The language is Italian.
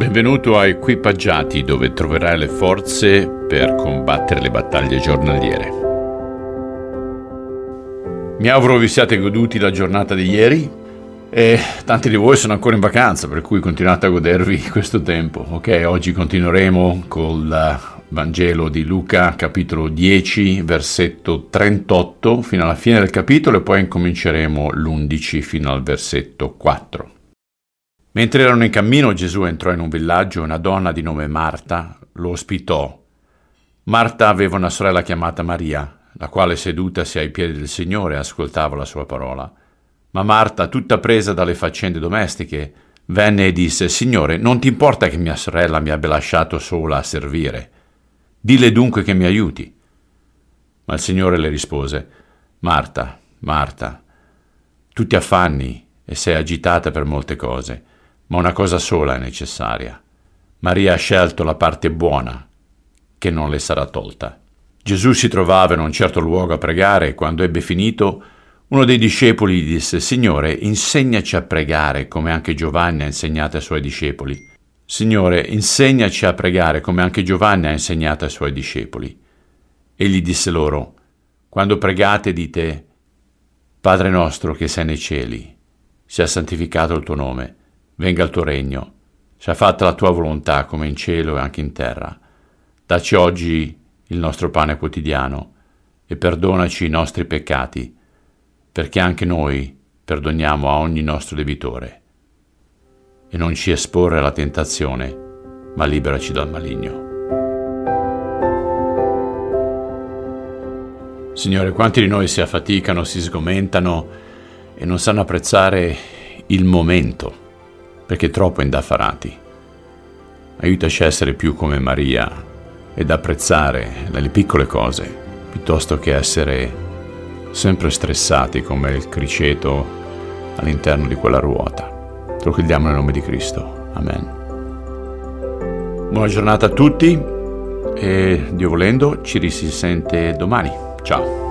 Benvenuto a Equipaggiati dove troverai le forze per combattere le battaglie giornaliere. Mi auguro vi siate goduti la giornata di ieri e tanti di voi sono ancora in vacanza per cui continuate a godervi questo tempo. Ok, oggi continueremo col Vangelo di Luca capitolo 10 versetto 38 fino alla fine del capitolo e poi incominceremo l'11 fino al versetto 4. Mentre erano in cammino Gesù entrò in un villaggio e una donna di nome Marta lo ospitò. Marta aveva una sorella chiamata Maria, la quale sedutasi ai piedi del Signore ascoltava la sua parola. Ma Marta, tutta presa dalle faccende domestiche, venne e disse, Signore, non ti importa che mia sorella mi abbia lasciato sola a servire? Dille dunque che mi aiuti. Ma il Signore le rispose, Marta, Marta, tu ti affanni e sei agitata per molte cose ma una cosa sola è necessaria. Maria ha scelto la parte buona, che non le sarà tolta. Gesù si trovava in un certo luogo a pregare e quando ebbe finito, uno dei discepoli gli disse, Signore, insegnaci a pregare come anche Giovanni ha insegnato ai suoi discepoli. Signore, insegnaci a pregare come anche Giovanni ha insegnato ai suoi discepoli. Egli disse loro, quando pregate dite, Padre nostro che sei nei cieli, sia santificato il tuo nome venga il tuo regno, sia fatta la tua volontà come in cielo e anche in terra. Dacci oggi il nostro pane quotidiano e perdonaci i nostri peccati, perché anche noi perdoniamo a ogni nostro debitore. E non ci esporre alla tentazione, ma liberaci dal maligno. Signore, quanti di noi si affaticano, si sgomentano e non sanno apprezzare il momento perché troppo indaffarati. Aiutaci a essere più come Maria ed apprezzare le piccole cose, piuttosto che essere sempre stressati come il criceto all'interno di quella ruota. Te lo chiediamo nel nome di Cristo. Amen. Buona giornata a tutti e Dio volendo ci risente domani. Ciao.